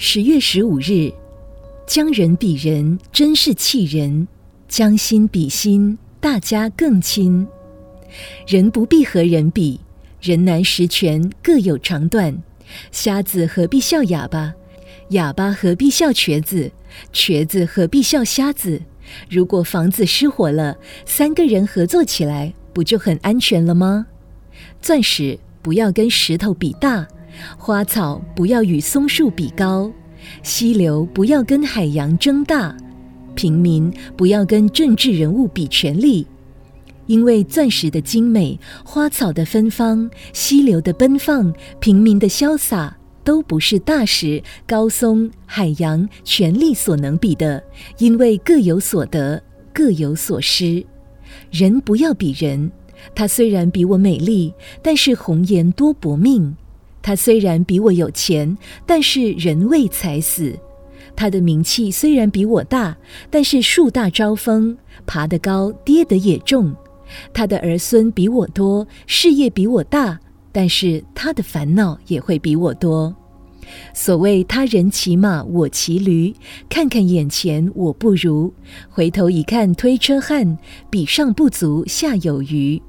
十月十五日，将人比人，真是气人；将心比心，大家更亲。人不必和人比，人难十全，各有长短。瞎子何必笑哑巴？哑巴何必笑瘸子？瘸子何必笑瞎子？如果房子失火了，三个人合作起来，不就很安全了吗？钻石不要跟石头比大，花草不要与松树比高，溪流不要跟海洋争大，平民不要跟政治人物比权力。因为钻石的精美，花草的芬芳，溪流的奔放，平民的潇洒，都不是大石、高松、海洋、权力所能比的。因为各有所得，各有所失。人不要比人。她虽然比我美丽，但是红颜多薄命；他虽然比我有钱，但是人为财死；他的名气虽然比我大，但是树大招风，爬得高，跌得也重；他的儿孙比我多，事业比我大，但是他的烦恼也会比我多。所谓他人骑马，我骑驴，看看眼前我不如，回头一看推车汉，比上不足，下有余。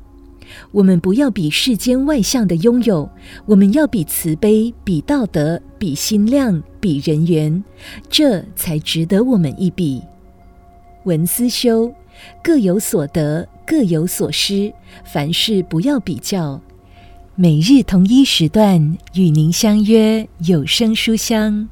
我们不要比世间外向的拥有，我们要比慈悲，比道德，比心量，比人缘，这才值得我们一比。文思修，各有所得，各有所失，凡事不要比较。每日同一时段与您相约有声书香。